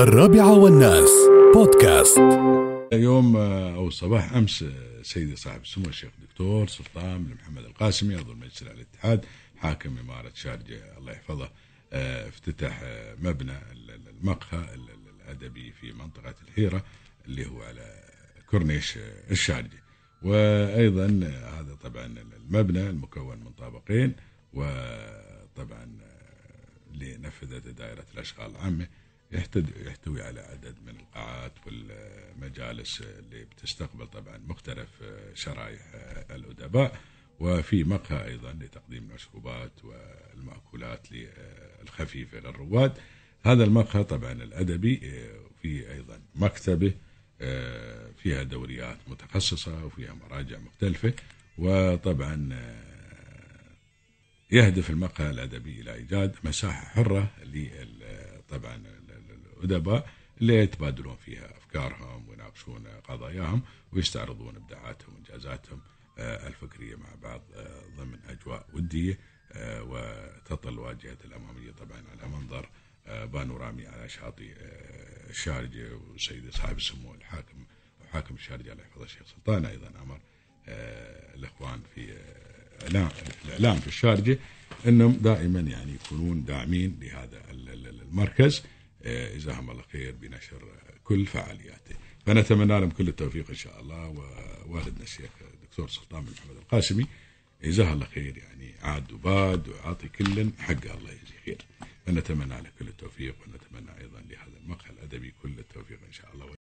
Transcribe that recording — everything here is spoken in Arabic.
الرابعة والناس. بودكاست. يوم آه، أو صباح أمس آه، سيدي صاحب السمو الشيخ دكتور سلطان بن محمد القاسمي عضو مجلس الاتحاد حاكم إمارة شارجة. الله يحفظه آه، افتتح مبنى ال- ال- المقهى ال- ال- الأدبي في منطقة الحيره اللي هو على كورنيش الشارجة. وأيضا آه، هذا طبعا المبنى المكون من طابقين وطبعا اللي نفذته دائرة الأشغال العامة يحتد- يحتوي على عدد من القاعات والمجالس اللي بتستقبل طبعا مختلف شرائح الأدباء وفي مقهى أيضا لتقديم المشروبات والمأكولات الخفيفة للرواد. هذا المقهى طبعا الأدبي في أيضا مكتبة فيها دوريات متخصصة وفيها مراجع مختلفة وطبعا يهدف المقهى الأدبي إلى إيجاد مساحة حرة لل طبعا ال- ال- الادباء اللي يتبادلون فيها أفكارهم ويناقشون قضاياهم ويستعرضون إبداعاتهم وإنجازاتهم آه، الفكرية مع بعض آه، ضمن أجواء ودية آه، وتطل واجهة الأمامية طبعا على منظر بانورامي على شاطئ الشارجه وسيدي صاحب السمو الحاكم وحاكم الشارجة الله يحفظه الشيخ سلطان أيضا أمر آه، الإخوان في الاعلام في الشارجة إنهم دائما يعني يكونون داعمين لهذا ال- ال- المركز. جزاهم الله خير بنشر كل فعالياته. فنتمنى لهم كل التوفيق إن شاء الله. ووالدنا الشيخ الدكتور سلطان بن محمد القاسمي جزاه الله خير يعني عاد وباد ويعطي كل حقه الله يجزيه خير. فنتمنى له كل التوفيق ونتمنى أيضا لهذا المقهى الأدبي كل التوفيق إن شاء الله.